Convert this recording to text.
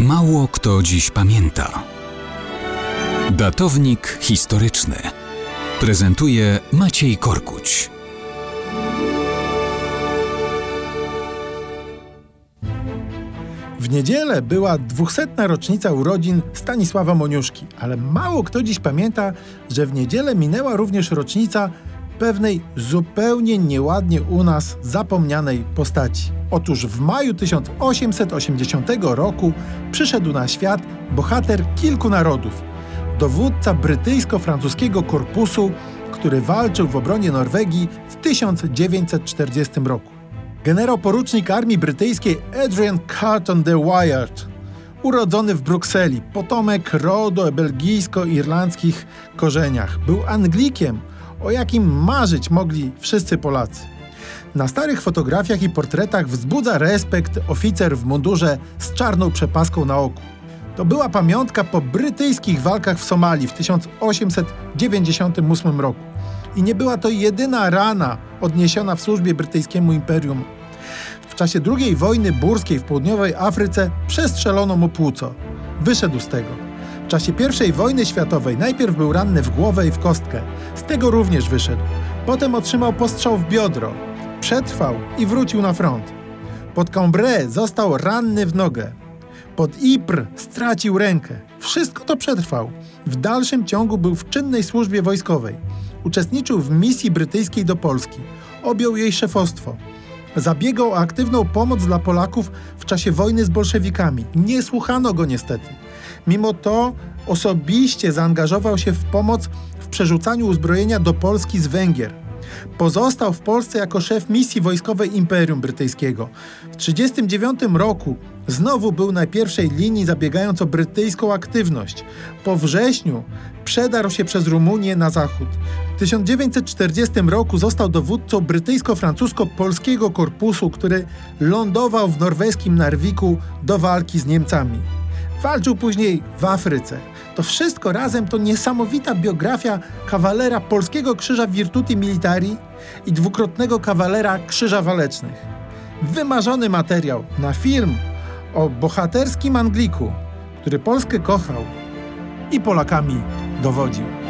Mało kto dziś pamięta. Datownik historyczny prezentuje Maciej Korkuć. W niedzielę była dwusetna rocznica urodzin Stanisława Moniuszki, ale mało kto dziś pamięta, że w niedzielę minęła również rocznica pewnej zupełnie nieładnie u nas zapomnianej postaci. Otóż w maju 1880 roku przyszedł na świat bohater kilku narodów, dowódca brytyjsko-francuskiego korpusu, który walczył w obronie Norwegii w 1940 roku. Generał porucznik armii brytyjskiej Adrian Carton de Wyatt, urodzony w Brukseli, potomek rodu o belgijsko-irlandzkich korzeniach, był Anglikiem, o jakim marzyć mogli wszyscy Polacy. Na starych fotografiach i portretach wzbudza respekt oficer w mundurze z czarną przepaską na oku. To była pamiątka po brytyjskich walkach w Somalii w 1898 roku. I nie była to jedyna rana odniesiona w służbie brytyjskiemu imperium. W czasie II wojny burskiej w południowej Afryce przestrzelono mu płuco. Wyszedł z tego. Czasie I wojny światowej najpierw był ranny w głowę i w kostkę. Z tego również wyszedł. Potem otrzymał postrzał w biodro. Przetrwał i wrócił na front. Pod Cambrai został ranny w nogę. Pod Ypres stracił rękę. Wszystko to przetrwał. W dalszym ciągu był w czynnej służbie wojskowej. Uczestniczył w misji brytyjskiej do Polski. Objął jej szefostwo. Zabiegał o aktywną pomoc dla Polaków w czasie wojny z bolszewikami. Nie słuchano go niestety. Mimo to osobiście zaangażował się w pomoc w przerzucaniu uzbrojenia do Polski z Węgier. Pozostał w Polsce jako szef misji wojskowej Imperium Brytyjskiego. W 1939 roku znowu był na pierwszej linii zabiegając o brytyjską aktywność. Po wrześniu przedarł się przez Rumunię na zachód. W 1940 roku został dowódcą brytyjsko-francusko-polskiego korpusu, który lądował w norweskim Narwiku do walki z Niemcami. Walczył później w Afryce. To wszystko razem to niesamowita biografia kawalera Polskiego Krzyża Virtuti Militari i dwukrotnego kawalera Krzyża Walecznych. Wymarzony materiał na film o bohaterskim Angliku, który Polskę kochał i Polakami dowodził.